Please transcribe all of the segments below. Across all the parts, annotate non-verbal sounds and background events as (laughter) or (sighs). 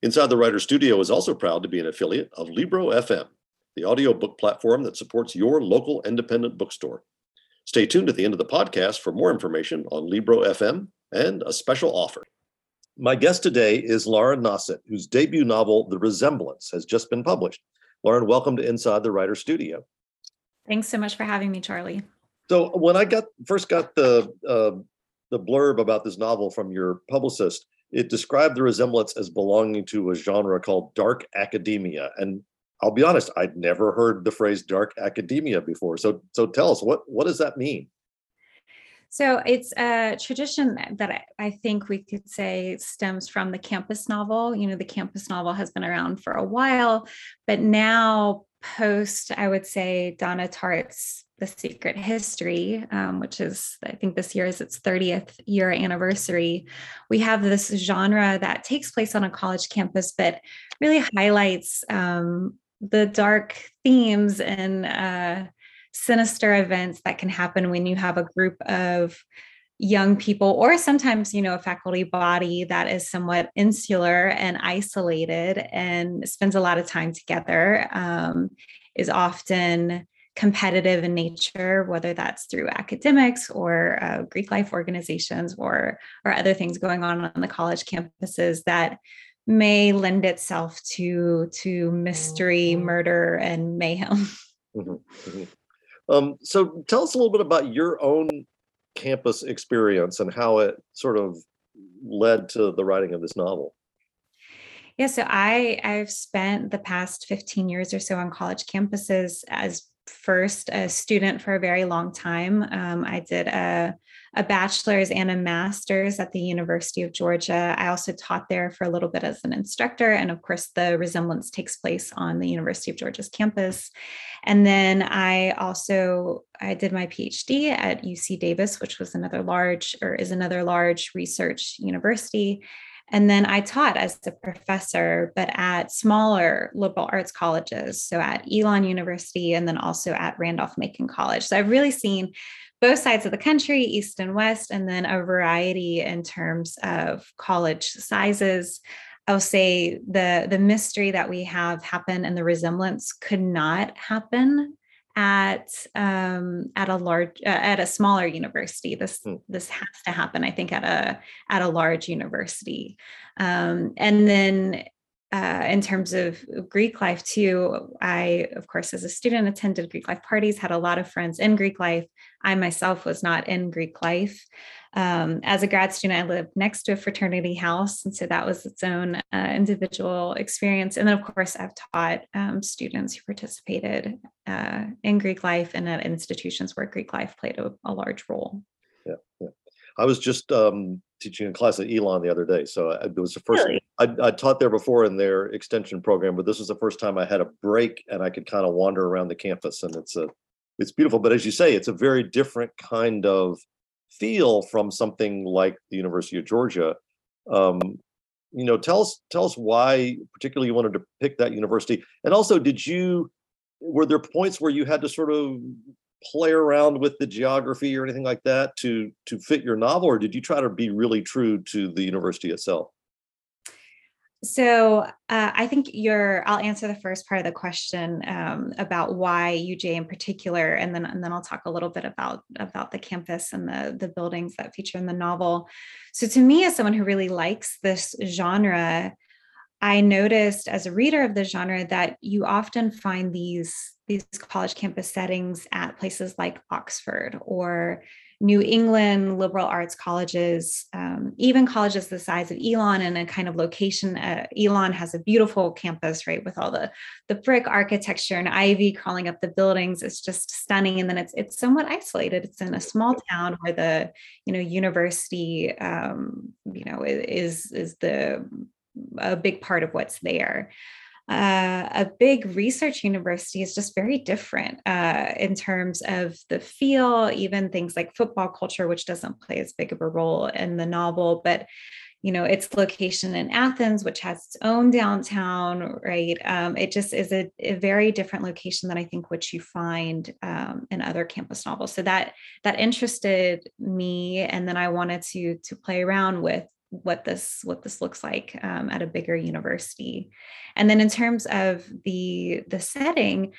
Inside the Writer Studio is also proud to be an affiliate of Libro FM, the audiobook platform that supports your local independent bookstore. Stay tuned at the end of the podcast for more information on Libro FM and a special offer. My guest today is Lauren Nossett, whose debut novel, The Resemblance, has just been published. Lauren, welcome to Inside the Writer Studio. Thanks so much for having me, Charlie. So when I got first got the uh, the blurb about this novel from your publicist, it described the resemblance as belonging to a genre called dark academia. And I'll be honest, I'd never heard the phrase dark academia before. So so tell us what what does that mean? So it's a tradition that I think we could say stems from the campus novel. You know, the campus novel has been around for a while, but now post, I would say, Donna Tartt's The Secret History, um, which is, I think this year is its 30th year anniversary. We have this genre that takes place on a college campus, but really highlights um, the dark themes and uh, sinister events that can happen when you have a group of young people or sometimes you know a faculty body that is somewhat insular and isolated and spends a lot of time together um, is often competitive in nature whether that's through academics or uh, greek life organizations or or other things going on on the college campuses that may lend itself to to mystery murder and mayhem (laughs) mm-hmm. Mm-hmm. Um, so tell us a little bit about your own campus experience and how it sort of led to the writing of this novel. Yeah, so I I've spent the past 15 years or so on college campuses as first a student for a very long time. Um, I did a a bachelor's and a master's at the University of Georgia. I also taught there for a little bit as an instructor. And of course, the resemblance takes place on the University of Georgia's campus. And then I also I did my PhD at UC Davis, which was another large or is another large research university. And then I taught as a professor, but at smaller liberal arts colleges. So at Elon University and then also at Randolph Macon College. So I've really seen both sides of the country, East and West, and then a variety in terms of college sizes. I'll say the the mystery that we have happen and the resemblance could not happen at um, at a large uh, at a smaller university. This mm. this has to happen, I think, at a at a large university. Um, and then uh, in terms of Greek life too, I, of course, as a student, attended Greek life parties, had a lot of friends in Greek life. I myself was not in Greek life. Um, as a grad student, I lived next to a fraternity house. And so that was its own uh, individual experience. And then, of course, I've taught um, students who participated uh, in Greek life and at institutions where Greek life played a, a large role. Yeah, yeah. I was just um, teaching a class at Elon the other day. So it was the first, really? I, I taught there before in their extension program, but this was the first time I had a break and I could kind of wander around the campus and it's a, it's beautiful. But as you say, it's a very different kind of feel from something like the University of Georgia. Um, you know, tell us, tell us why particularly you wanted to pick that university. And also, did you, were there points where you had to sort of play around with the geography or anything like that to to fit your novel or did you try to be really true to the university itself so uh, i think you're i'll answer the first part of the question um, about why UGA in particular and then and then i'll talk a little bit about about the campus and the the buildings that feature in the novel. So to me as someone who really likes this genre i noticed as a reader of the genre that you often find these these college campus settings at places like Oxford or New England liberal arts colleges, um, even colleges the size of Elon and a kind of location. Uh, Elon has a beautiful campus, right, with all the the brick architecture and ivy crawling up the buildings. It's just stunning. And then it's it's somewhat isolated. It's in a small town where the you know university, um, you know, is is the a big part of what's there. Uh, a big research university is just very different uh, in terms of the feel, even things like football culture, which doesn't play as big of a role in the novel, but you know its location in athens which has its own downtown right? Um, it just is a, a, very different location than i think what you find um, in other campus novels. So that that interested me and then i wanted to to play around with what this what this looks like um, at a bigger university and then in terms of the the setting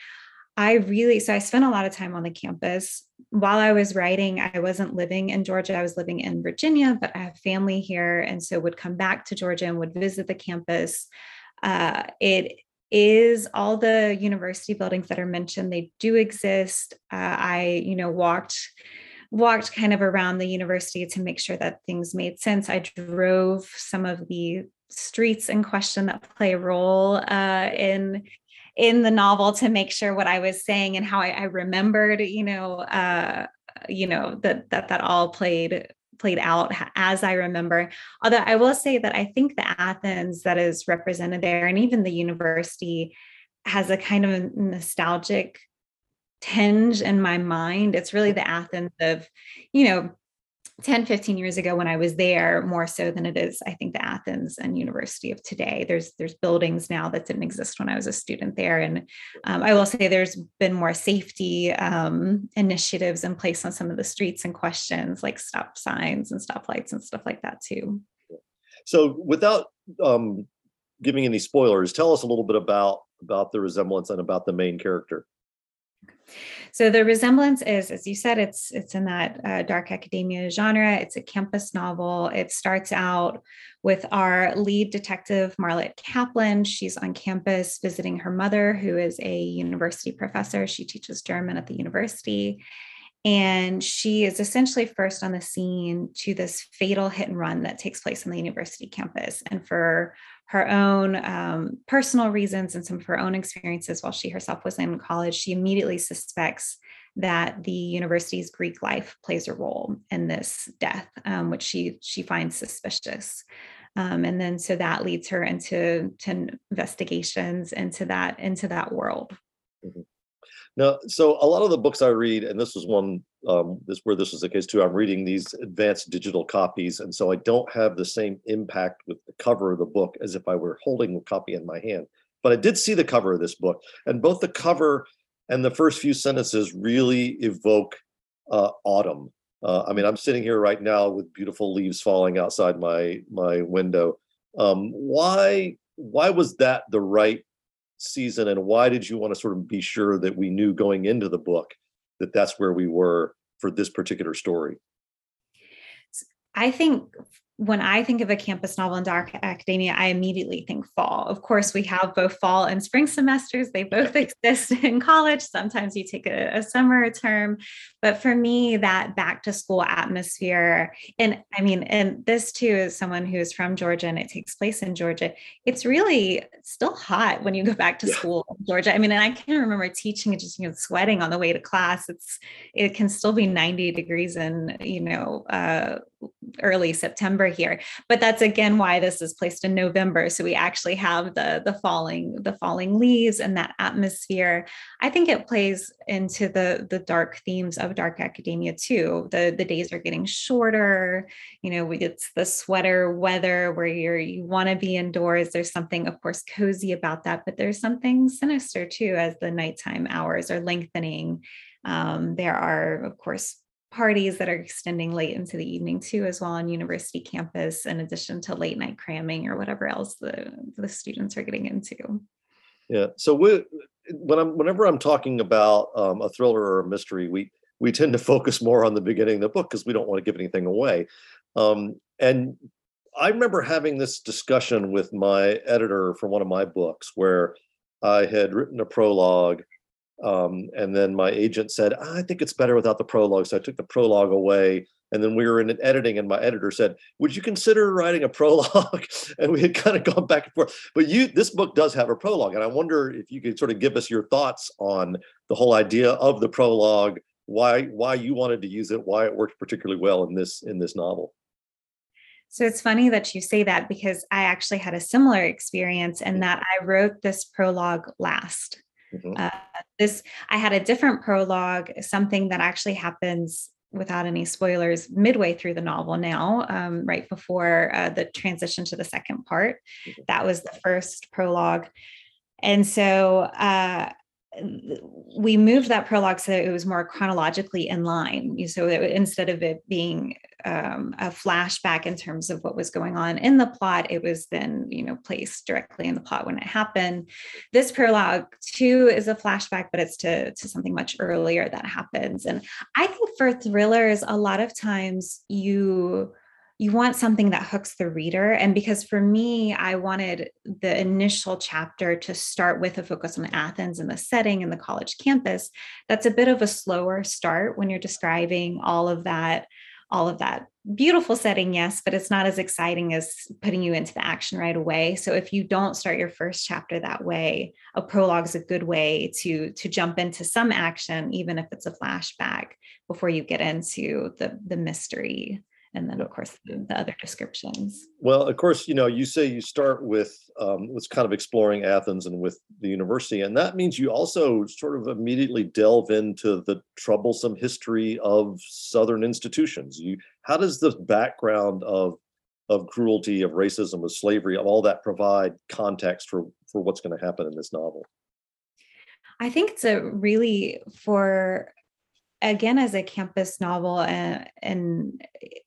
I really, so I spent a lot of time on the campus. While I was writing, I wasn't living in Georgia. I was living in Virginia, but I have family here. And so would come back to Georgia and would visit the campus. Uh, it is all the university buildings that are mentioned, they do exist. Uh, I, you know, walked walked kind of around the university to make sure that things made sense. I drove some of the streets in question that play a role uh, in in the novel to make sure what I was saying and how I, I remembered, you know, uh, you know that that that all played played out as I remember. Although I will say that I think the Athens that is represented there, and even the university, has a kind of nostalgic tinge in my mind. It's really the Athens of, you know, 10 15 years ago when i was there more so than it is i think the athens and university of today. There's there's buildings now that didn't exist when i was a student there. And um, i will say there's been more safety um, initiatives in place on some of the streets and questions like stop signs and stoplights and stuff like that too. So without um, giving any spoilers tell us a little bit about about the resemblance and about the main character so the resemblance is, as you said, it's it's in that uh, dark academia genre. It's a campus novel. It starts out with our lead detective Marlitt Kaplan. She's on campus visiting her mother, who is a university professor. She teaches German at the university. And she is essentially first on the scene to this fatal hit and run that takes place on the university campus. And for her own um, personal reasons and some of her own experiences while she herself was in college, she immediately suspects that the university's Greek life plays a role in this death, um, which she she finds suspicious. Um, and then so that leads her into to investigations into that into that world. Mm-hmm. Now, so a lot of the books I read, and this was one um, this where this was the case too. I'm reading these advanced digital copies, and so I don't have the same impact with the cover of the book as if I were holding a copy in my hand. But I did see the cover of this book, and both the cover and the first few sentences really evoke uh, autumn. Uh, I mean, I'm sitting here right now with beautiful leaves falling outside my my window. Um, why why was that the right season, and why did you want to sort of be sure that we knew going into the book that that's where we were for this particular story? I think when I think of a campus novel in dark academia, I immediately think fall. Of course, we have both fall and spring semesters. They both (laughs) exist in college. Sometimes you take a, a, summer term. But for me, that back to school atmosphere, and I mean, and this too is someone who is from Georgia and it takes place in Georgia. It's really still hot when you go back to yeah. school in Georgia. I mean, and I can remember teaching and just you know sweating on the way to class. It's it can still be 90 degrees in, you know, uh, early September here. But that's again why this is placed in November. So we actually have the the falling the falling leaves and that atmosphere. I think it plays into the the dark themes of dark academia too. The the days are getting shorter. You know, it's the sweater weather where you're you want to be indoors. There's something, of course, cozy about that, but there's something sinister too as the nighttime hours are lengthening. Um, there are, of course, parties that are extending late into the evening too as well on university campus in addition to late night cramming or whatever else the, the students are getting into. Yeah so we, when i'm whenever i'm talking about um, a thriller or a mystery we we tend to focus more on the beginning of the book because we don't want to give anything away. Um, and i remember having this discussion with my editor for one of my books where i had written a prologue um, and then my agent said, I think it's better without the prologue. So I took the prologue away. And then we were in an editing, and my editor said, Would you consider writing a (laughs) prologue? and we had kind of gone back and forth. But you this book does have a prologue. And I wonder if you could sort of give us your thoughts on the whole idea of the prologue, why why you wanted to use it, why it worked particularly well in this in this novel. So it's funny that you say that because I actually had a similar experience in mm-hmm. that I wrote this prologue last. Mm-hmm. Uh, this I had a different prologue, something that actually happens without any spoilers midway through the novel now um, right before uh, the transition to the second part mm-hmm. that was the first prologue and so uh, we moved that prologue so it was more chronologically in line. So instead of it being um, a flashback in terms of what was going on in the plot, it was then you know placed directly in the plot when it happened. This prologue too is a flashback, but it's to to something much earlier that happens. And I think for thrillers, a lot of times you you want something that hooks the reader. And because for me, I wanted the initial chapter to start with a focus on Athens and the setting and the college campus. That's a bit of a slower start when you're describing all of that, all of that beautiful setting, yes, but it's not as exciting as putting you into the action right away. So if you don't start your first chapter that way, a prologue is a good way to to jump into some action, even if it's a flashback, before you get into the the mystery and then of course the, the, other descriptions. Well of course you know you say you start with um, kind of exploring athens and with the university and that means you also sort of immediately delve into the troublesome history of southern institutions. You how does the background of of cruelty of racism of slavery of all that provide context for for what's going to happen in this novel? I think it's a really for again as a campus novel and, and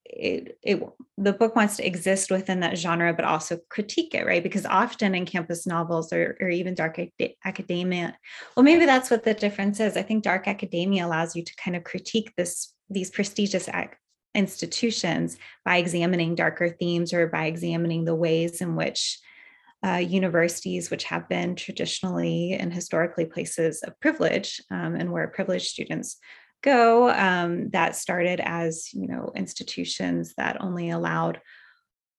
it, it the book wants to exist within that genre but also critique it right? Because often in campus novels or, or even dark academia well maybe that's what the difference is. I think dark academia allows you to kind of critique this these prestigious institutions by examining darker themes or by examining the ways in which uh, universities, which have been traditionally and historically places of privilege um, and where privileged students go um, that started as you know institutions that only allowed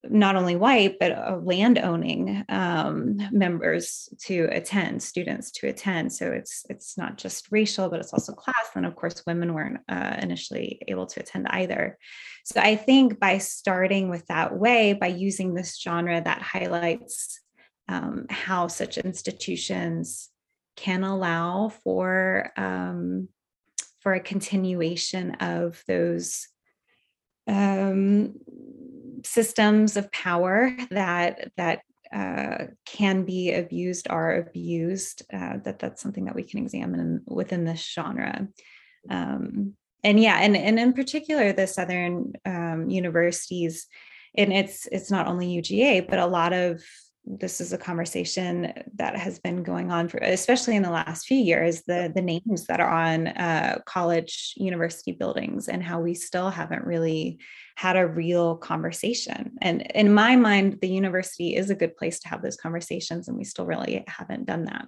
not only white but uh, land owning um, members to attend students to attend. So it's it's not just racial but it's also class. And of course women weren't uh, initially able to attend either. So i think by starting with that way by using this genre that highlights um, how such institutions can allow for um, for a continuation of those um, systems of power that that uh, can be abused are abused. Uh, that that's something that we can examine within this genre. Um, and yeah, and and in particular, the Southern um, universities, and it's it's not only UGA, but a lot of this is a conversation that has been going on for especially in the last few years the the names that are on uh, college university buildings and how we still haven't really had a real conversation. And in my mind the university is a good place to have those conversations and we still really haven't done that.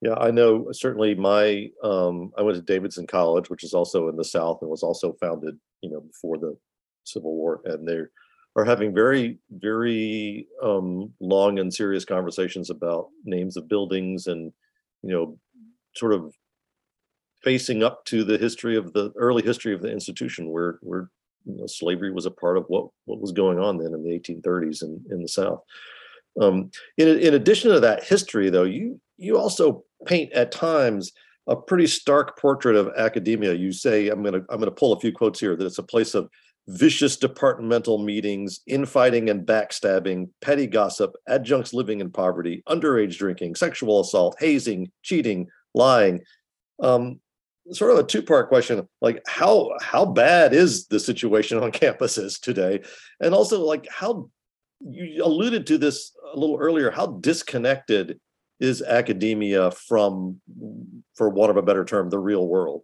Yeah i know certainly my um, i went to davidson college which is also in the south and was also founded you know before the civil war and there are having very very um, long and serious conversations about names of buildings and you know sort of facing up to the history of the early history of the institution where where you know, slavery was a part of what what was going on then in the 1830s in, in the south. Um, in, in addition to that history though you you also paint at times a pretty stark portrait of academia. You say i'm to i'm to pull a few quotes here that it's a place of vicious departmental meetings, infighting and backstabbing, petty gossip, adjuncts living in poverty, underage drinking, sexual assault, hazing, cheating, lying. Um, sort of a two-part question like how how bad is the situation on (laughs) campuses today and also like how you alluded to this a little earlier how disconnected is academia from for want of a better term the real world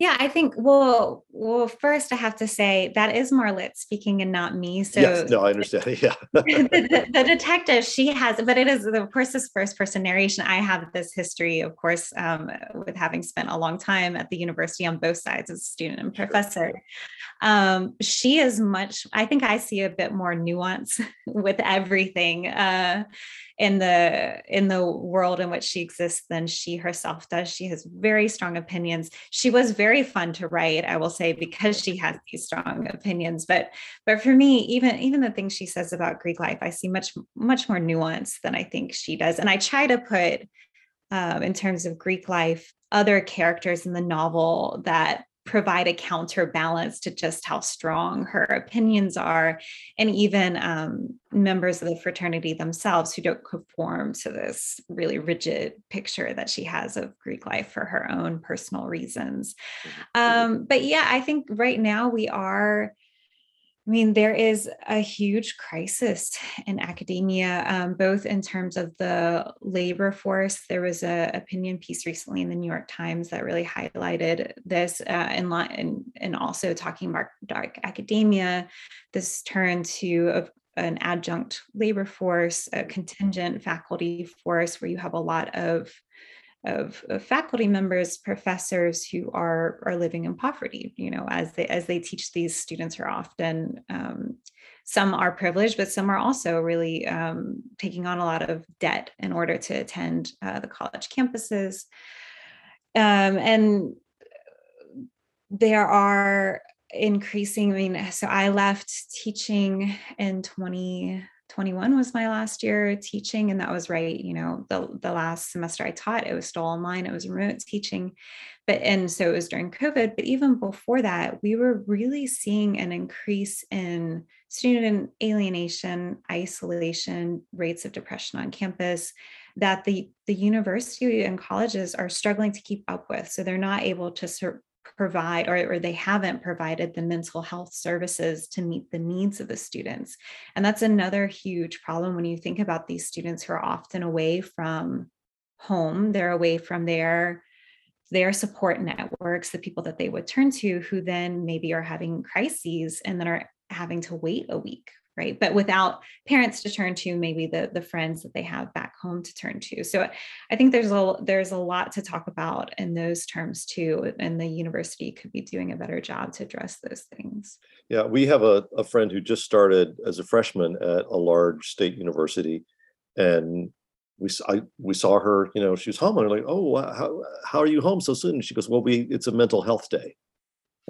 yeah, I think well, well, first I have to say that is Marlitt speaking and not me. So yes, no, I (laughs) understand. (laughs) Yeah. the, the, the, detective, she has, but it is of course this first person narration. I have this history, of course, um, with having spent a long time at the university on both sides as a student and professor. Um, she is much, I think I see a bit more nuance (laughs) with everything. Uh, in the in the world in which she exists than she herself does. She has very strong opinions. She was very fun to write i will say because she has these strong opinions. But but for me even even the things she says about greek life i see much much more nuance than i think she does. And i try to put um, in terms of greek life other characters in the novel that provide a counterbalance to just how strong her opinions are and even um, members of the fraternity themselves who don't conform to this really rigid picture that she has of greek life for her own personal reasons mm-hmm. um, but yeah i think right now we are I mean, there is a huge crisis (sighs) in academia, um, both in terms of the labor force. There was an opinion piece recently in the New York Times that really highlighted this, uh, and, and, also talking about dark academia, this turn to a, an adjunct labor force, a contingent faculty force, where you have a lot of of, of, faculty members, professors who are are living in poverty. You know, as they as they teach these students are often um, some are privileged, but some are also really um, taking on a lot of debt in order to attend uh, the college campuses. Um, and there are increasing. I mean, so I left teaching in 20 21 was my last year teaching and that was right you know the the last semester i taught it was still online it was remote teaching. But and so it was during covid but even before that we were really seeing an increase in student alienation isolation rates of depression on campus that the the university and colleges are struggling to keep up with. So they're not able to sur- provide or, or they haven't provided the mental health services to meet the needs of the students. And that's another huge problem when you think about these students who are often away from home, they're away from their their support networks, the people that they would turn to, who then maybe are having crises and then are having to wait a week right? But without parents to turn to maybe the the friends that they have back home to turn to. So i think there's a there's a lot to talk about in those terms too and the university could be doing a better job to address those things. Yeah we have a, a friend who just started as a freshman at a large state university and we I, we saw her, you know, she was home and we're like, oh, how, how are you home so soon? And she goes, well, we it's a mental health day,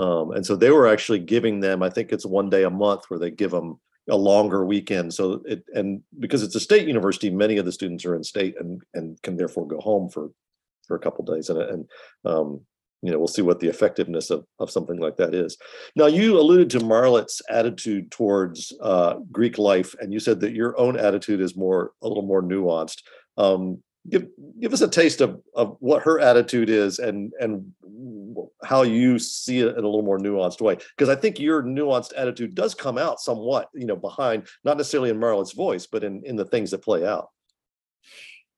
um, and so they were actually giving them, I think it's one day a month where they give them a longer weekend. So it and because it's a state university, many of the students are in state and and can therefore go home for for a couple days. And and um, you know we'll see what the effectiveness of of something like that is. Now you alluded to Marlitt's attitude towards uh, Greek life, and you said that your own attitude is more a little more nuanced. Um, give give us a taste of of what her attitude is and and how you see it in a little more nuanced way. Because i think your nuanced attitude does come out somewhat you know behind not necessarily in marlitt's voice but in in the things that play out.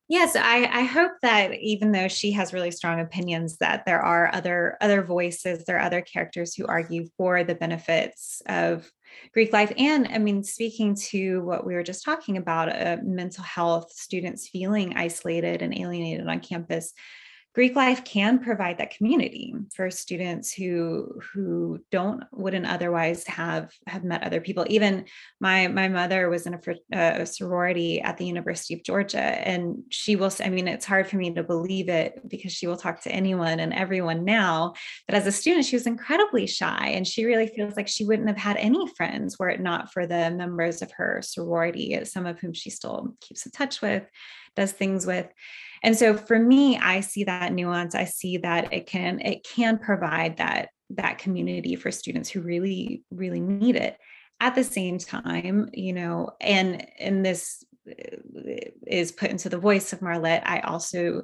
Yes, I, I, hope that even though she has really strong opinions, that there are other other voices, there are other characters who argue for the benefits of Greek life. And I mean, speaking to what we were just talking about, uh, mental health, students feeling isolated and alienated on campus, Greek life can provide that community for students who who don't wouldn't otherwise have have met other people. Even my my mother was in a, a sorority at the University of Georgia, and she will. I mean, it's hard for me to believe it because she will talk to anyone and everyone now. But as a student, she was incredibly shy, and she really feels like she wouldn't have had any friends were it not for the members of her sorority, some of whom she still keeps in touch with, does things with and so for me i see that nuance. I see that it can it can provide that that community for students who really really need it. At the same time you know and and this uh, is put into the voice of marlitt i also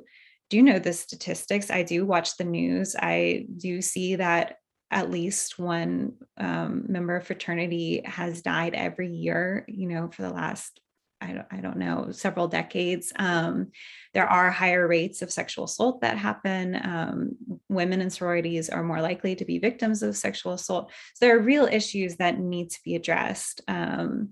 do know the statistics. I do watch the news. I do see that at least one um, member of fraternity has died every year you know for the last I don't, I don't know, several decades. Um, there are higher rates of sexual assault that happen. Um, women in sororities are more likely to be victims of sexual assault. So there are real issues that need to be addressed. Um,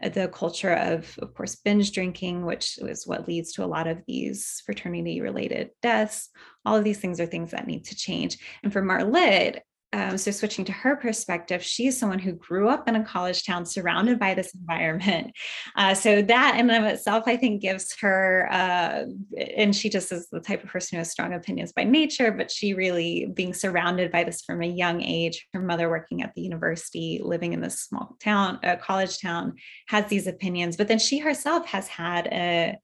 the culture of, of course, binge drinking, which is what leads to a lot of these fraternity related deaths. All of these things are things that need to change. And for Marlitt, um, so switching to her perspective, she's someone who grew up in a college town surrounded by this environment. (laughs) Uh, so that in and of itself, I think, gives her, uh, and she just is the type of person who has strong opinions by nature, but she really being surrounded by this from a young age, her mother working at the university, living in this small town, a college town, has these opinions. But then she herself has had a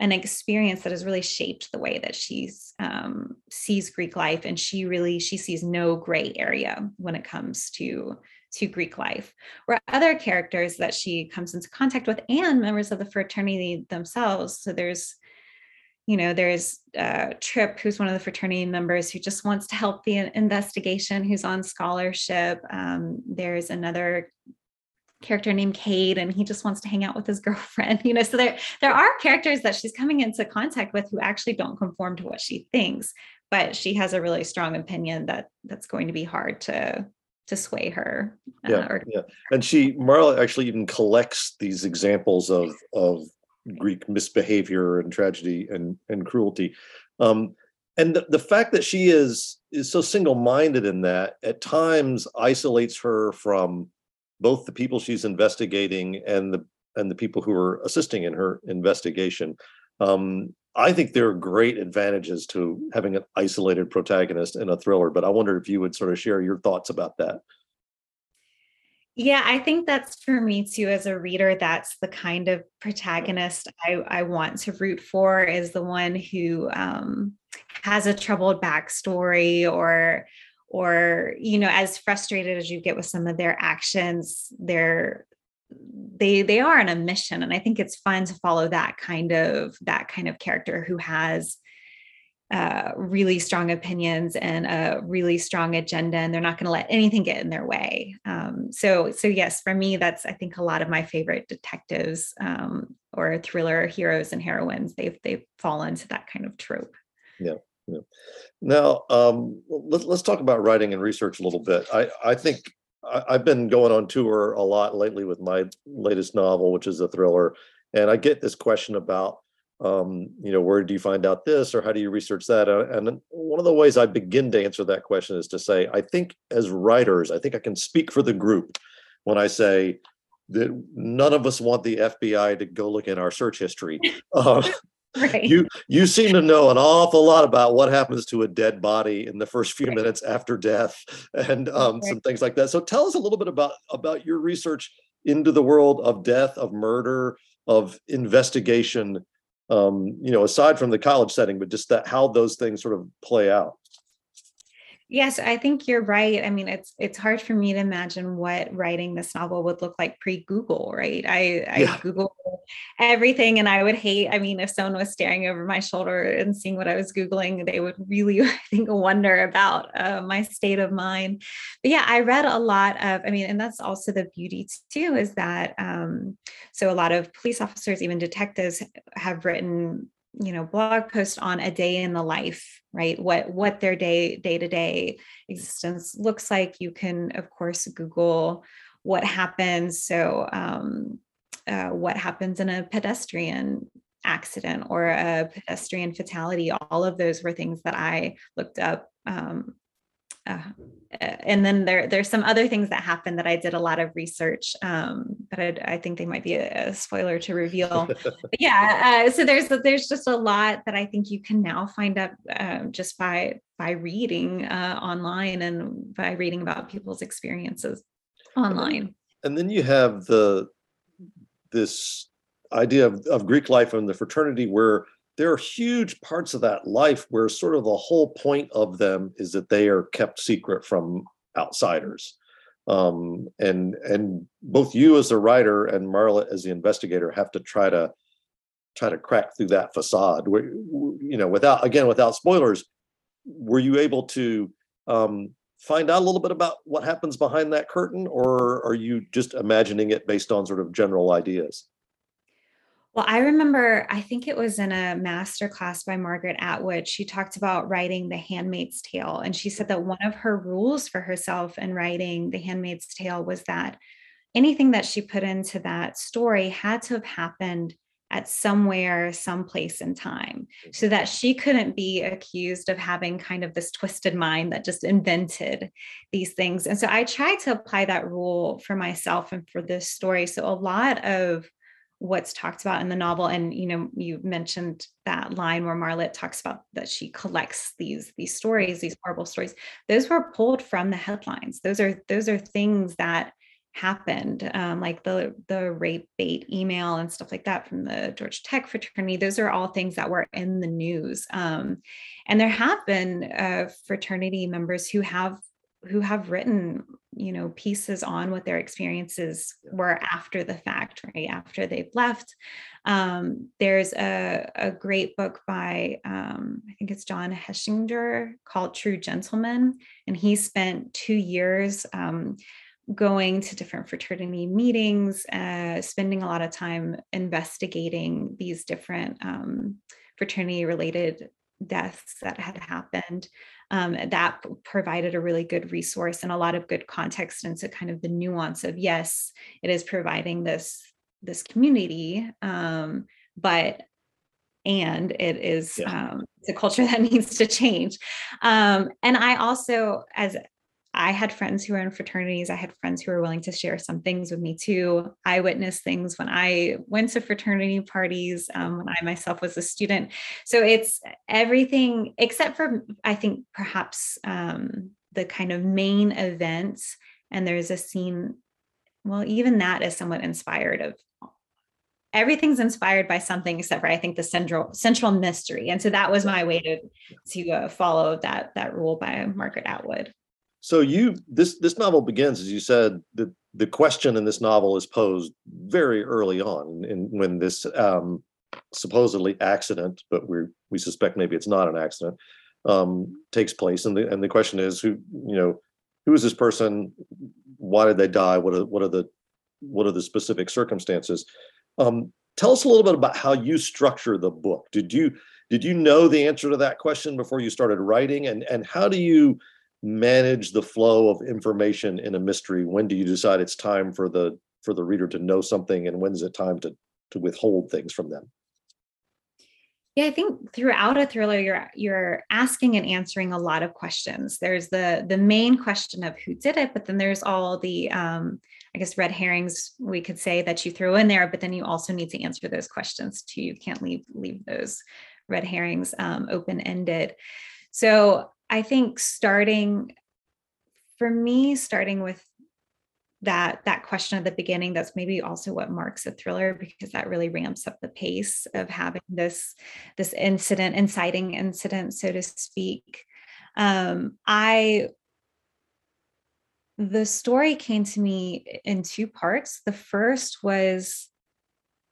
an experience that has really shaped the way that she's um, sees Greek life, and she really she sees no gray area when it comes to to Greek life. Where other characters that she comes into contact with, and members of the fraternity themselves. So there's you know, there's uh, Trip, who's one of the fraternity members who just wants to help the investigation, who's on scholarship. Um, there's another character named Cade and he just wants to hang out with his (laughs) girlfriend you know? So there there are characters that she's coming into contact with who actually don't conform to what she thinks but she has a really strong opinion that that's going to be hard to to sway her uh, yeah, or- yeah. And she marla actually even collects these examples of of greek misbehavior and tragedy and and cruelty. Um and the, the fact that she is is so single-minded in that at times isolates her from both the people she's investigating and the and the people who are assisting in her investigation. Um, I think there are great advantages to having an isolated protagonist in a thriller, but I wonder if you would sort of share your thoughts about that. Yeah, I think that's for me too, as a reader, that's the kind of protagonist I, I want to root for is the one who um, has a troubled backstory or or you know as frustrated as you get with some of their actions they're they they are on a mission and i think it's fun to follow that kind of that kind of character who has uh, really strong opinions and a really strong agenda and they're not going to let anything get in their way. Um, so so yes for me that's i think a lot of my favorite detectives um, or thriller heroes and heroines. They've they fall into that kind of trope. Yeah yeah. Now, um, let's let's talk about writing and research a little bit. I I think I, I've been going on tour a lot lately with my latest novel, which is a thriller, and I get this question about um, you know, where do you find out this or how do you research that? Uh, and one of the ways I begin to answer that question is to say, I think as writers, I think I can speak for the group when I say that none of us want the FBI to go look in our search history. (laughs) Uh, (laughs) Right. You you seem to know an awful lot about what happens to a dead body in the first few right. minutes after death, (laughs) and um, right. some things like that. So tell us a little bit about about your research into the world of death, of murder, of investigation. Um, you know, aside from the college setting, but just that how those things sort of play out. Yes, I think you're right. I mean, it's it's hard for me to imagine what writing this novel would look like pre-Google, right? I, I yeah. Google everything and I would hate, I mean, if someone was staring over my shoulder and seeing what I was Googling, they would really, (laughs) I think, wonder about uh, my state of mind. But yeah, I read a lot of, I mean, and that's also the beauty too, is that um, so a lot of police officers, even detectives have written you know blog post on a day in the life right? What what their day day to day existence looks like. You can of course google what happens. So um, uh, what happens in a pedestrian accident or a pedestrian fatality. All of those were things that i looked up um, uh, and then there there's some other things that happened that I did a lot of research, um, but I, I, think they might be a, a spoiler to reveal. (laughs) yeah, uh, so there's there's just a lot that I think you can now find out um, just by by reading uh, online and by reading about people's experiences online. And then you have the this idea of, of Greek life and the fraternity where there are huge parts of that life where sort of the whole point of them is that they are kept secret from outsiders. Um, and and both you as the writer and marla as the investigator have to try to try to crack through that facade. You know without again without spoilers were you able to um, find out a little bit about what happens behind that curtain or are you just imagining it based on sort of general ideas well, I remember, I think it was in a master class by Margaret Atwood. She talked about writing The Handmaid's Tale. And she said that one of her rules for herself in writing The Handmaid's Tale was that anything that she put into that story had to have happened at somewhere, someplace in time, so that mm-hmm. she couldn't be accused of having kind of this twisted mind that just invented these things. And so I tried to apply that rule for myself and for this story. So a lot of what's talked about in the novel and you know you mentioned that line where marlitt talks about that she collects these these stories these horrible stories. Those were pulled from the headlines. Those are those are things that happened um, like the the rape bait email and stuff like that from the Georgia Tech fraternity. Those are all things that were in the news um, and there have been uh, fraternity members who have who have written you know pieces on what their experiences were after the fact right after they've left. Um, there's a, a great book by um, i think it's john hechinger called true gentlemen and he spent two years um, going to different fraternity meetings uh, spending a lot of time investigating these different um, fraternity related deaths that had happened um, that provided a really good resource and a lot of good context into kind of the nuance of yes it is providing this this community um, but and it is yeah. um, it's a culture (laughs) that needs to change um, and i also as I had friends who were in fraternities. I had friends who were willing to share some things with me too. I witnessed things when I went to fraternity parties, um, when I myself was a student. So it's everything except for, I think, perhaps um, the kind of main events. And there's a scene, well, even that is somewhat inspired of everything's inspired by something except for I think the central central mystery. And so that was my way to to uh, follow that that rule by Margaret Atwood. So you this this novel begins, as you said, the the question in this novel is posed very early on, in when this um, supposedly accident, but we we suspect maybe it's not an accident, um, takes place, and the and the question is who you know who is this person? Why did they die? What are what are the what are the specific circumstances? Um, tell us a little bit about how you structure the book. Did you did you know the answer to that question before you started writing, and and how do you manage the flow of information in a mystery? When do you decide it's time for the for the reader to know something and when is it time to to withhold things from them? Yeah i think throughout a thriller you're you're asking and answering a lot of questions. There's the the main question of who did it but then there's all the um i guess red herrings we could say that you throw in there but then you also need to answer those questions too. You can't leave leave those red herrings um, open ended so I think starting for me, starting with that that question at the beginning that's maybe also what marks a thriller because that really ramps up the pace of having this this incident inciting incident so to speak. Um i the story came to me in two parts. The first was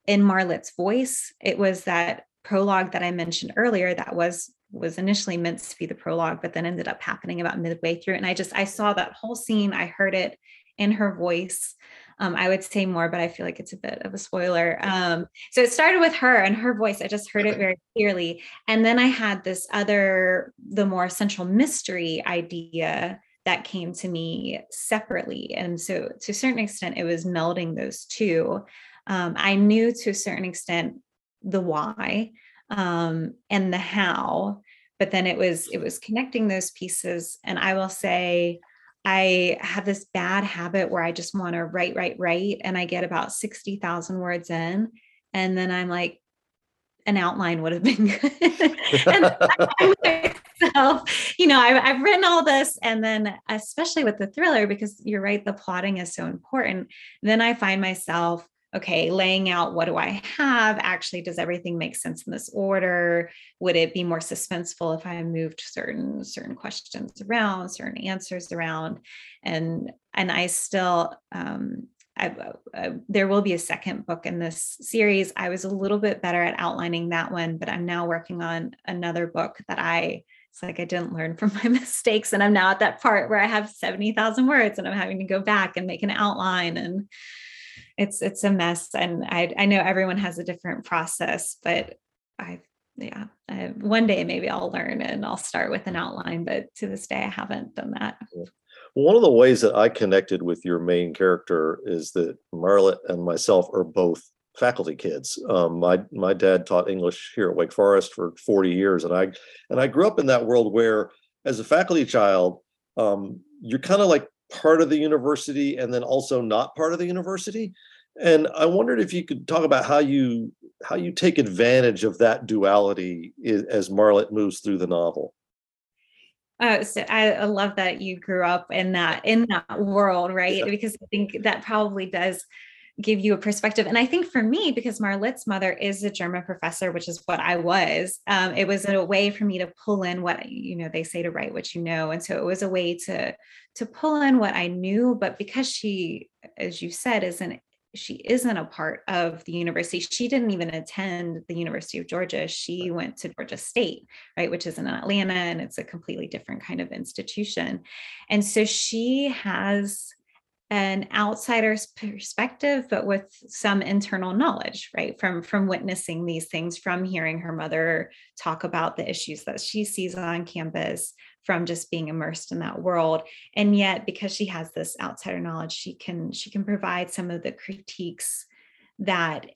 in marlitt's voice. It was that prologue that i mentioned earlier that was was initially meant to be the prologue, but then ended up happening about midway through. And I just I saw that whole scene. I heard it in her voice. Um, I would say more, but I feel like it's a bit of a spoiler. Um, so it started with her and her voice. I just heard it very clearly. And then I had this other, the more central mystery idea that came to me separately. And so to a certain extent, it was melding those two. Um, I knew to a certain extent the why um, and the how but then it was it was connecting those pieces. And i will say i have this bad habit where i just want to write write write and i get about 60,000 words in and then i'm like an outline would have been (laughs) good. So you know I've, I've written all this and then especially with the thriller because you're right the plotting is so important then i find myself okay, laying out what do I have? Actually, does everything make sense in this order? Would it be more suspenseful if I moved certain certain questions around, certain answers around? And and I still um, I, uh, there will be a second book in this series. I was a little bit better at outlining that one, but I'm now working on another book that I it's like I didn't learn from (laughs) my mistakes. And I'm now at that part where I have 70,000 words and I'm having to go back and make an outline and it's it's a mess and i i know everyone has a different process but i yeah I, one day maybe i'll learn and i'll start with an outline but to this day i haven't done that one of the ways that i connected with your main character is that marlitt and myself are both faculty kids. Um, my my dad taught English here at Wake Forest for 40 years, and I and I grew up in that world where, as a faculty child, um, you're kind of like part of the university and then also not part of the university. And I wondered if you could talk about how you how you take advantage of that duality as Marlitt moves through the novel. Uh, so I, I, love that you grew up in that in that world, right? Because I think that probably does give you a perspective. And I think for me, because Marlitt's mother is a German professor, which is what I was, um, it was a way for me to pull in what you know they say to write what you know, and so it was a way to to pull in what I knew. But because she, as you said, isn't she isn't a part of the university. She didn't even attend the University of Georgia. She went to Georgia State, right, which is in Atlanta, and it's a completely different kind of institution. And so she has an outsider's perspective but with some internal knowledge right from from witnessing these things from hearing her mother talk about the issues that she sees on campus from just being immersed in that world. And yet because she has this outsider knowledge she can she can provide some of the critiques that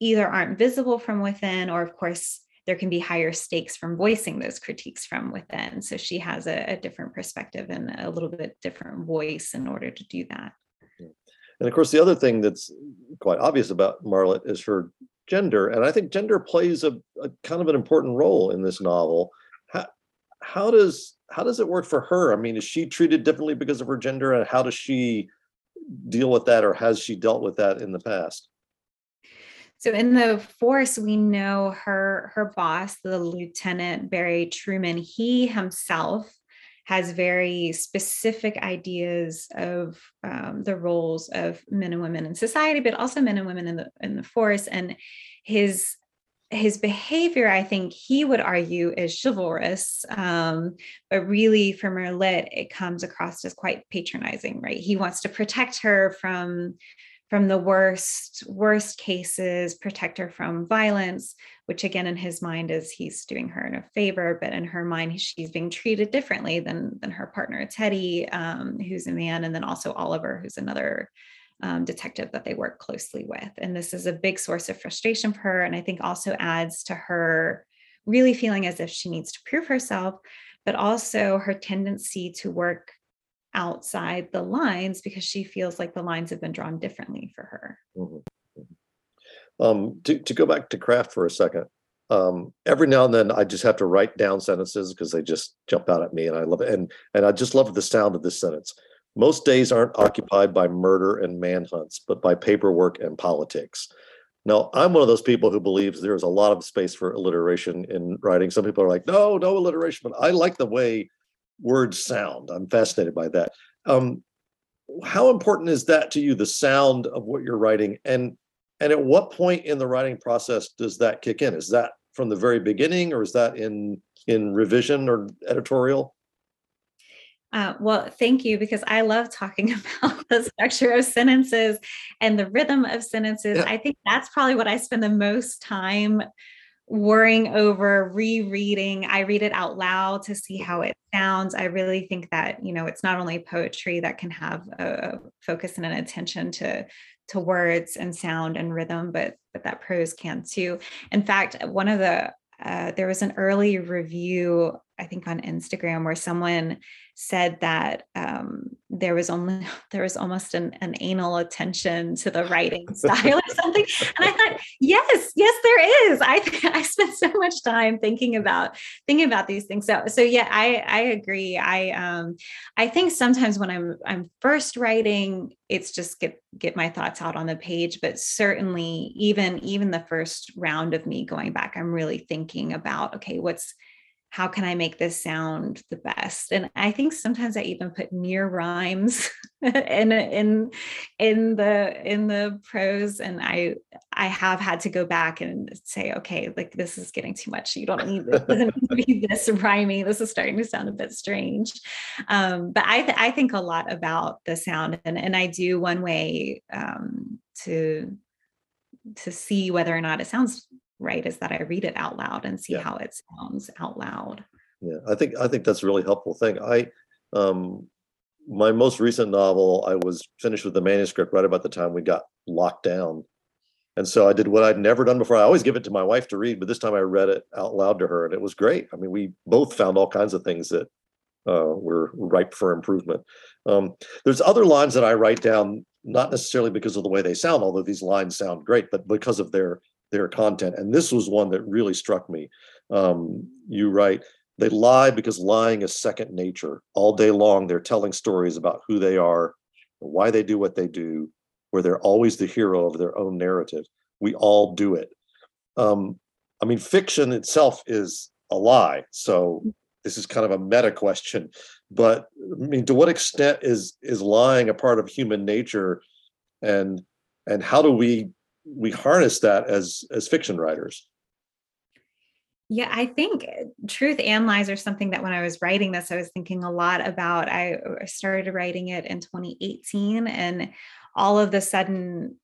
either aren't visible from within or of course there can be higher stakes from voicing those critiques from within. So she has a, a different perspective and a little bit different voice in order to do that. And of course the other thing that's quite obvious about marlitt is her gender. And i think gender plays a, a kind of an important role in this novel. How does how does it work for her? I mean, is she treated differently because of her gender, and how does she deal with that, or has she dealt with that in the past? So in the force, we know her her boss, the lieutenant Barry Truman. He himself has very specific ideas of um, the roles of men and women in society, but also men and women in the in the force. And his his behavior, I think he would argue, is chivalrous. Um, but really, for Marlitt, it comes across as quite patronizing, right? He wants to protect her from from the worst worst cases protect her from violence which again in his mind is he's doing her a favor but in her mind she's being treated differently than than her partner teddy um, who's a man and then also oliver who's another um, detective that they work closely with. And this is a big source of frustration for her. And I think also adds to her really feeling as if she needs to prove herself, but also her tendency to work outside the lines because she feels like the lines have been drawn differently for her. Mm-hmm. mm-hmm. Um, to, to go back to craft for a second, um, every now and then I just have to write down sentences because they just jump out at me and I love it. And, and I just love the sound of this sentence. Most days aren't occupied by murder and manhunts, but by paperwork and politics. Now, I'm one of those people who believes there's a lot of space for alliteration in writing. Some people are like, no, no alliteration, but I like the way words sound. I'm fascinated by that. Um, how important is that to you, the sound of what you're writing? And and at what point in the writing process does that kick in? Is that from the very beginning or is that in in revision or editorial? Uh, well, thank you, because I love talking (laughs) about the structure of sentences and the rhythm of sentences. Yeah. I think that's probably what I spend the most time worrying over, rereading. I read it out loud to see how it sounds. I really think that, you know, it's not only poetry that can have a focus and an attention to to words and sound and rhythm, but but that prose can too. In fact, one of the uh, there was an early review, I think on Instagram, where someone said that um, there was only (laughs) there was almost an, an anal attention to the writing (laughs) style or something. And I thought, yes, yes, there is. I (laughs) I spent so much time thinking about thinking about these things. So so yeah, I I agree. I um I think sometimes when I'm I'm first writing, it's just get get my thoughts out on the page. But certainly even even the first round of me going back, I'm really thinking about okay, what's how can I make this sound the best? And I think sometimes I even put near rhymes (laughs) in in in the in the prose, and I I have had to go back and say, okay, like this is getting too much. You don't need this. (laughs) Doesn't need to be this rhymey. This is starting to sound a bit strange. Um, but I th- I think a lot about the sound, and and I do one way um, to to see whether or not it sounds right is that I read it out loud and see yeah. how it sounds out loud. Yeah, I think I think that's a really helpful thing. I um my most recent novel, I was finished with the manuscript right about the time we got locked down. And so I did what I'd never done before. I always give it to my wife to read, but this time I read it out loud to her, and it was great. I mean, we both found all kinds of things that uh, were ripe for improvement. Um, there's other lines that I write down, not necessarily because of the way they sound, although these lines sound great, but because of their their content. And this was one that really struck me. Um, you write, they lie because lying is second nature. All day long, they're telling stories about who they are, why they do what they do, where they're always the hero of their own narrative. We all do it. Um, I mean, fiction itself is a lie. So this is kind of a meta question, but I mean, to what extent is is lying a part of human nature, and and how do we we harness that as as fiction writers? Yeah, I think uh, truth and lies are something that when I was writing this, I was thinking a lot about. I started writing it in 2018, and all of the sudden,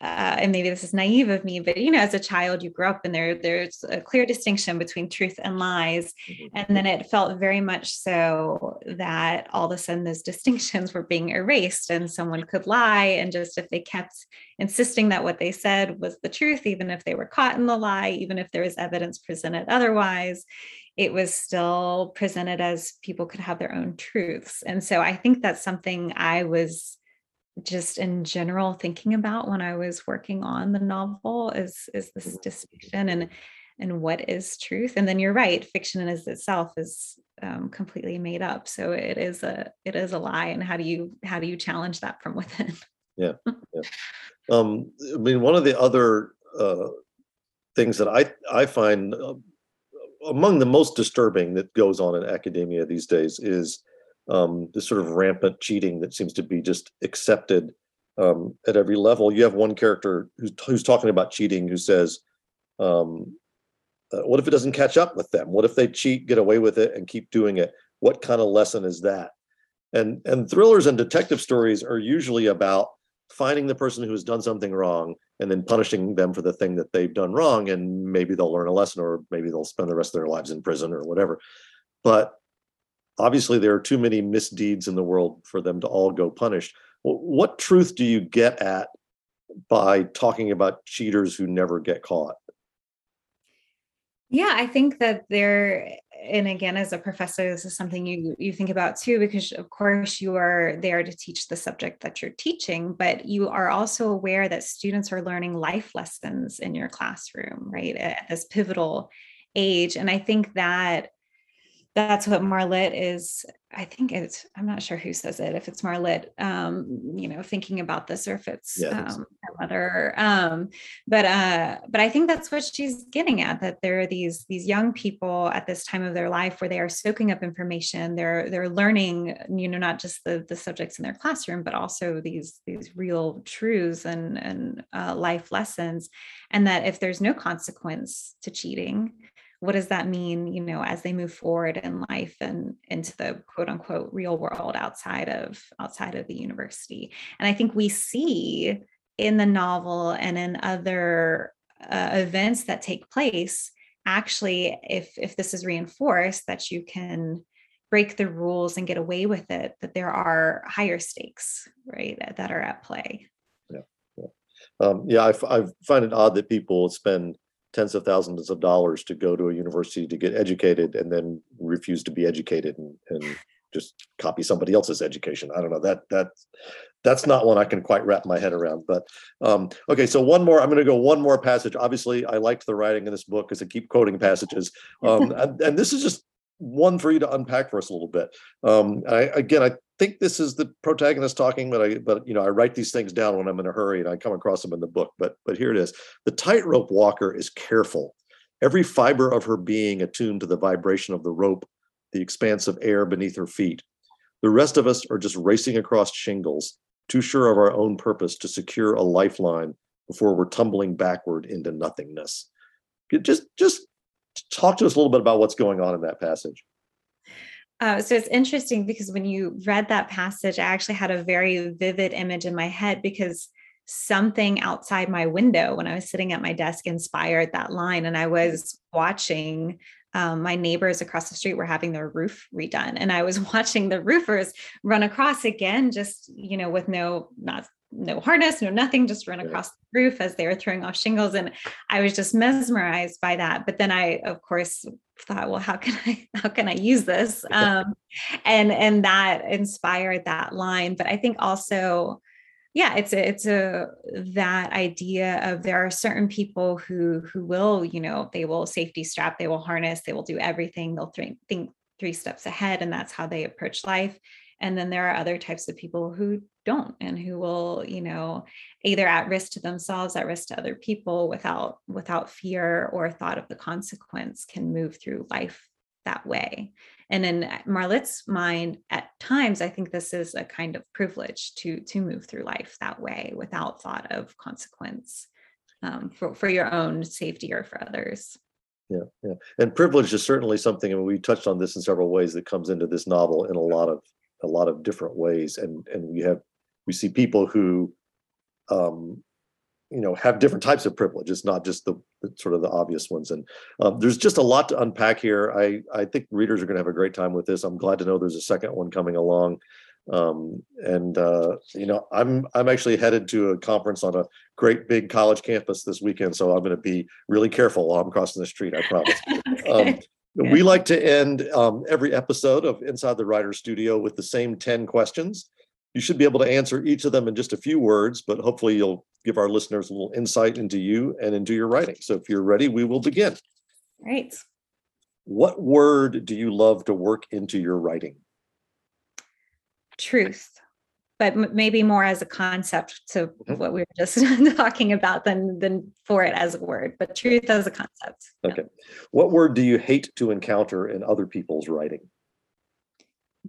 uh, and maybe this is naive of me, but you know, as a child, you grow up and there there's a clear distinction between truth and lies, mm-hmm. and then it felt very much so that all of a sudden those distinctions were being erased, and someone could lie, and just if they kept insisting that what they said was the truth, even if they were caught in the lie, even if there was evidence presented otherwise, it was still presented as people could have their own truths, and so I think that's something I was just in general thinking about when I was working on the novel is is this mm-hmm. distinction and and what is truth and then you're right fiction is itself is um, completely made up so it is a it is a lie and how do you how do you challenge that from within yeah, yeah. Um, i mean one of the other uh, things that i i find uh, among the most disturbing that goes on in academia these days is um, this sort of rampant cheating that seems to be just accepted um, at every level. You have one character who's, who's talking about cheating who says, um, uh, What if it doesn't catch up with them? What if they cheat, get away with it, and keep doing it? What kind of lesson is that? And and thrillers and detective stories are usually about finding the person who has done something wrong and then punishing them for the thing that they've done wrong and maybe they'll learn a lesson or maybe they'll spend the rest of their lives in prison or whatever but obviously there are too many misdeeds in the world for them to all go punished. What truth do you get at by talking about cheaters who never get caught? Yeah, I think that there, and again, as a professor, this is something you you think about too, because of course you are there to teach the subject that you're teaching, but you are also aware that students are learning life lessons in your classroom, right? At this pivotal age, and I think that that's what Marlitt is. I think it's, I'm not sure who says it, if it's Marlitt, um, you know, thinking about this or if it's yeah, um, her mother. Um, but, uh, but I think that's what she's getting at, that there are these, these young people at this time of their life where they are soaking up information. They're, they're learning, you know, not just the, the subjects in their classroom, but also these, these real truths and, and uh, life lessons. And that if there's no consequence to cheating, what does that mean you know as they move forward in life and into the quote unquote real world outside of outside of the university? And i think we see in the novel and in other uh, events that take place actually if if this is reinforced that you can break the rules and get away with it that there are higher stakes right that, that are at play. Yeah yeah. Um, yeah I, I find it odd that people spend tens of thousands of dollars to go to a university to get educated and then refuse to be educated and, and just copy somebody else's education. I don't know that that that's not one I can quite wrap my head around. But um, okay, so one more. I'm going to go one more passage. Obviously, I liked the writing in this book because I keep quoting passages, (laughs) um, and, and, this is just one for you to unpack for us a little bit. Um, I, again, I think this is the protagonist talking, but I but you know I write these things down when I'm in a hurry and I come across them in the book. But but here it is. The tightrope walker is careful. Every fiber of her being attuned to the vibration of the rope, the expanse of air beneath her feet. The rest of us are just racing across shingles, too sure of our own purpose to secure a lifeline before we're tumbling backward into nothingness. Just just talk to us a little bit about what's going on in that passage. Uh, so it's interesting because when you read that passage, I actually had a very vivid image in my head because something outside my window when I was sitting at my desk inspired that line. And I was watching um, my neighbors across the street were having their roof redone. And I was (laughs) watching the roofers run across again, just, you know, with no, not no harness, no nothing, just run across the roof as they were throwing off shingles. And I was just mesmerized by that. But then I, of course, thought, well, how can I, (laughs) how can I use this? Um, and and that inspired that line. But I think also, yeah, it's a it's a that idea of there are certain people who who will, you know, they will safety strap, they will harness, they will do everything, they'll think think three steps ahead, and that's how they approach life and then there are other types of people who don't and who will you know either at risk to themselves at risk to other people without without fear or thought of the consequence can move through life that way. And in marlitt's mind at times i think this is a kind of privilege to to move through life that way without thought of consequence um, for, for your own safety or for others. Yeah yeah. And privilege is certainly something and we touched on this in several ways that comes into this novel in a lot of a lot of different ways and and we have we see people who um you know have different types of privilege. It's not just the, the sort of the obvious ones. And um, there's just a lot to unpack here. I i think readers are going to have a great time with this. I'm glad to know there's a second one coming along. Um, and uh, you know i'm i'm actually headed to a conference on a great big college campus this weekend so i'm going to be really careful while i'm crossing the street i promise. (laughs) Um, yeah. We like to end um, every episode of Inside the Writer Studio with the same 10 questions. You should be able to answer each of them in just a few words, but hopefully you'll give our listeners a little insight into you and into your writing. So if you're ready, we will begin. Right. What word do you love to work into your writing? Truth but m- maybe more as a concept to mm-hmm. what we were just (laughs) talking about than than for it as a word but truth as a concept okay yeah. what word do you hate to encounter in other people's writing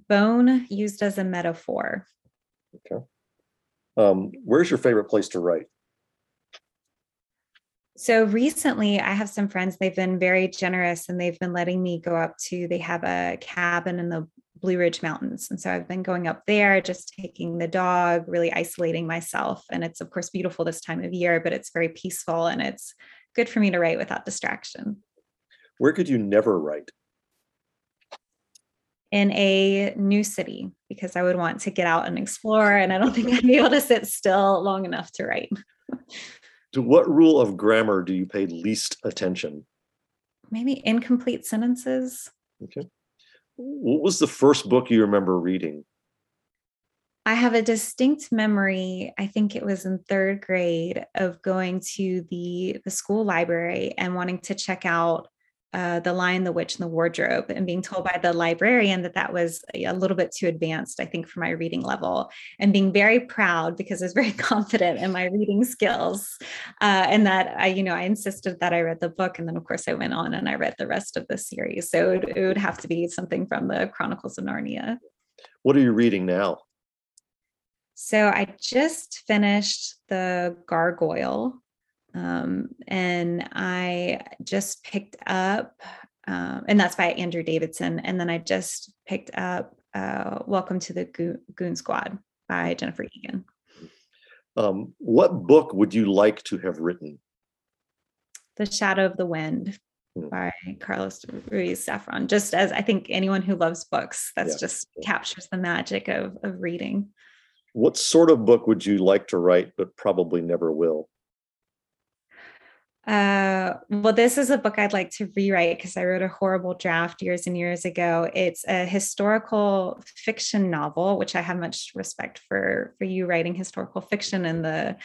bone used as a metaphor okay um, where's your favorite place to write so recently i have some friends they've been very generous and they've been letting me go up to they have a cabin in the Blue Ridge Mountains. And so I've been going up there, just taking the dog, really isolating myself. And it's, of course, beautiful this time of year, but it's very peaceful and it's good for me to write without distraction. Where could you never write? In a new city, because I would want to get out and explore. And I don't think I'd be able to sit still long enough to write. (laughs) to what rule of grammar do you pay least attention? Maybe incomplete sentences. Okay. What was the first book you remember reading? I have a distinct memory, I think it was in third grade, of going to the, the school library and wanting to check out uh, The Lion, the Witch, and the Wardrobe, and being told by the librarian that that was a little bit too advanced, I think, for my reading level, and being very proud because I was (laughs) very confident in my reading skills. Uh, and that I, you know, I insisted that I read the book. And then, of course, I went on and I read the rest of the series. So it, it would have to be something from the Chronicles of Narnia. What are you reading now? So I just finished The Gargoyle um, and I just picked up, um, and that's by Andrew Davidson. And then I just picked up uh, Welcome to the Goon, Goon Squad by Jennifer Egan. Um, what book would you like to have written? The Shadow of the Wind hmm. by Carlos Ruiz Zafón. Just as I think anyone who loves books, that's yeah. just captures the magic of, of reading. What sort of book would you like to write, but probably never will? Uh, well, this is a book I'd like to rewrite because I wrote a horrible draft years and years ago. It's a historical fiction novel, which I have much respect for for you writing historical fiction and the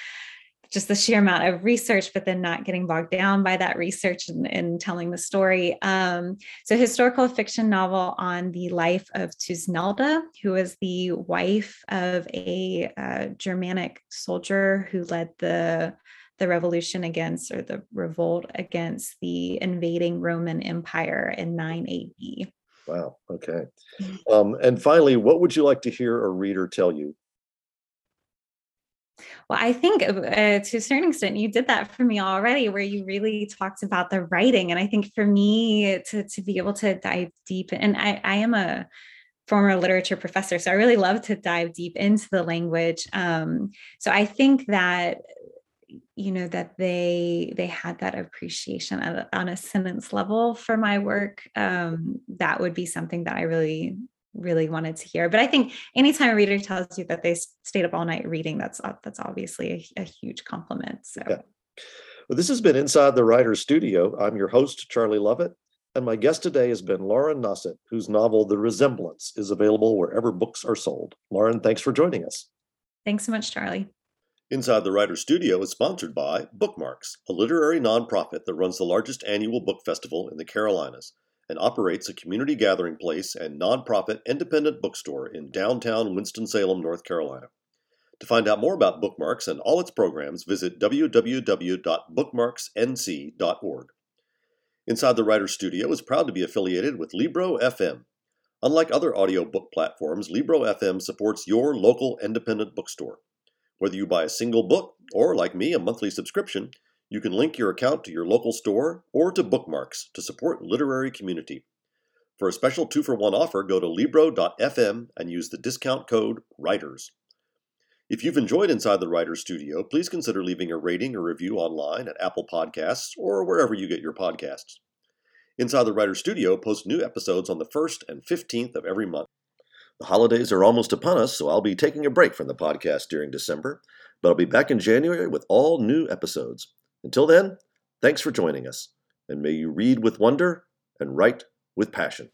just the sheer amount of research, but then not getting bogged down by that research and, and telling the story. Um, so, historical fiction novel on the life of Thusnelda, who was the wife of a uh, Germanic soldier who led the the revolution against or the revolt against the invading Roman Empire in 9 AD. Wow. Okay. Mm-hmm. Um, and finally, what would you like to hear a reader tell you? Well, I think uh, to a certain extent, you did that for me already, where you really talked about the writing. And I think for me to, to be able to dive deep, and I, I am a former literature professor, so I really love to dive deep into the language. Um, so I think that you know that they they had that appreciation on a sentence level for my work um, that would be something that i really really wanted to hear. But I think anytime a reader tells you that they stayed up all night reading, that's that's obviously a, a huge compliment. So. Yeah. Well, this has been Inside the Writer's Studio. I'm your host, Charlie Lovett, and my guest today has been Lauren Nossett, whose novel The Resemblance is available wherever books are sold. Lauren, thanks for joining us. Thanks so much, Charlie. Inside the Writer's Studio is sponsored by Bookmarks, a literary nonprofit that runs the largest annual book festival in the Carolinas and operates a community gathering place and nonprofit independent bookstore in downtown Winston-Salem, North Carolina. To find out more about Bookmarks and all its programs, visit www.bookmarksnc.org. Inside the Writer's Studio is proud to be affiliated with Libro FM. Unlike other audiobook platforms, Libro FM supports your local independent bookstore. Whether you buy a single book or, like me, a monthly subscription, you can link your account to your local store or to Bookmarks to support literary community. For a special two for one offer, go to Libro.fm and use the discount code WRITERS. If you've enjoyed Inside the Writer's Studio, please consider leaving a rating or review online at Apple Podcasts or wherever you get your podcasts. Inside the Writer's Studio posts new episodes on the 1st and 15th of every month. The holidays are almost upon us, so I'll be taking a break from the podcast during December, but I'll be back in January with all new episodes. Until then, thanks for joining us, and may you read with wonder and write with passion.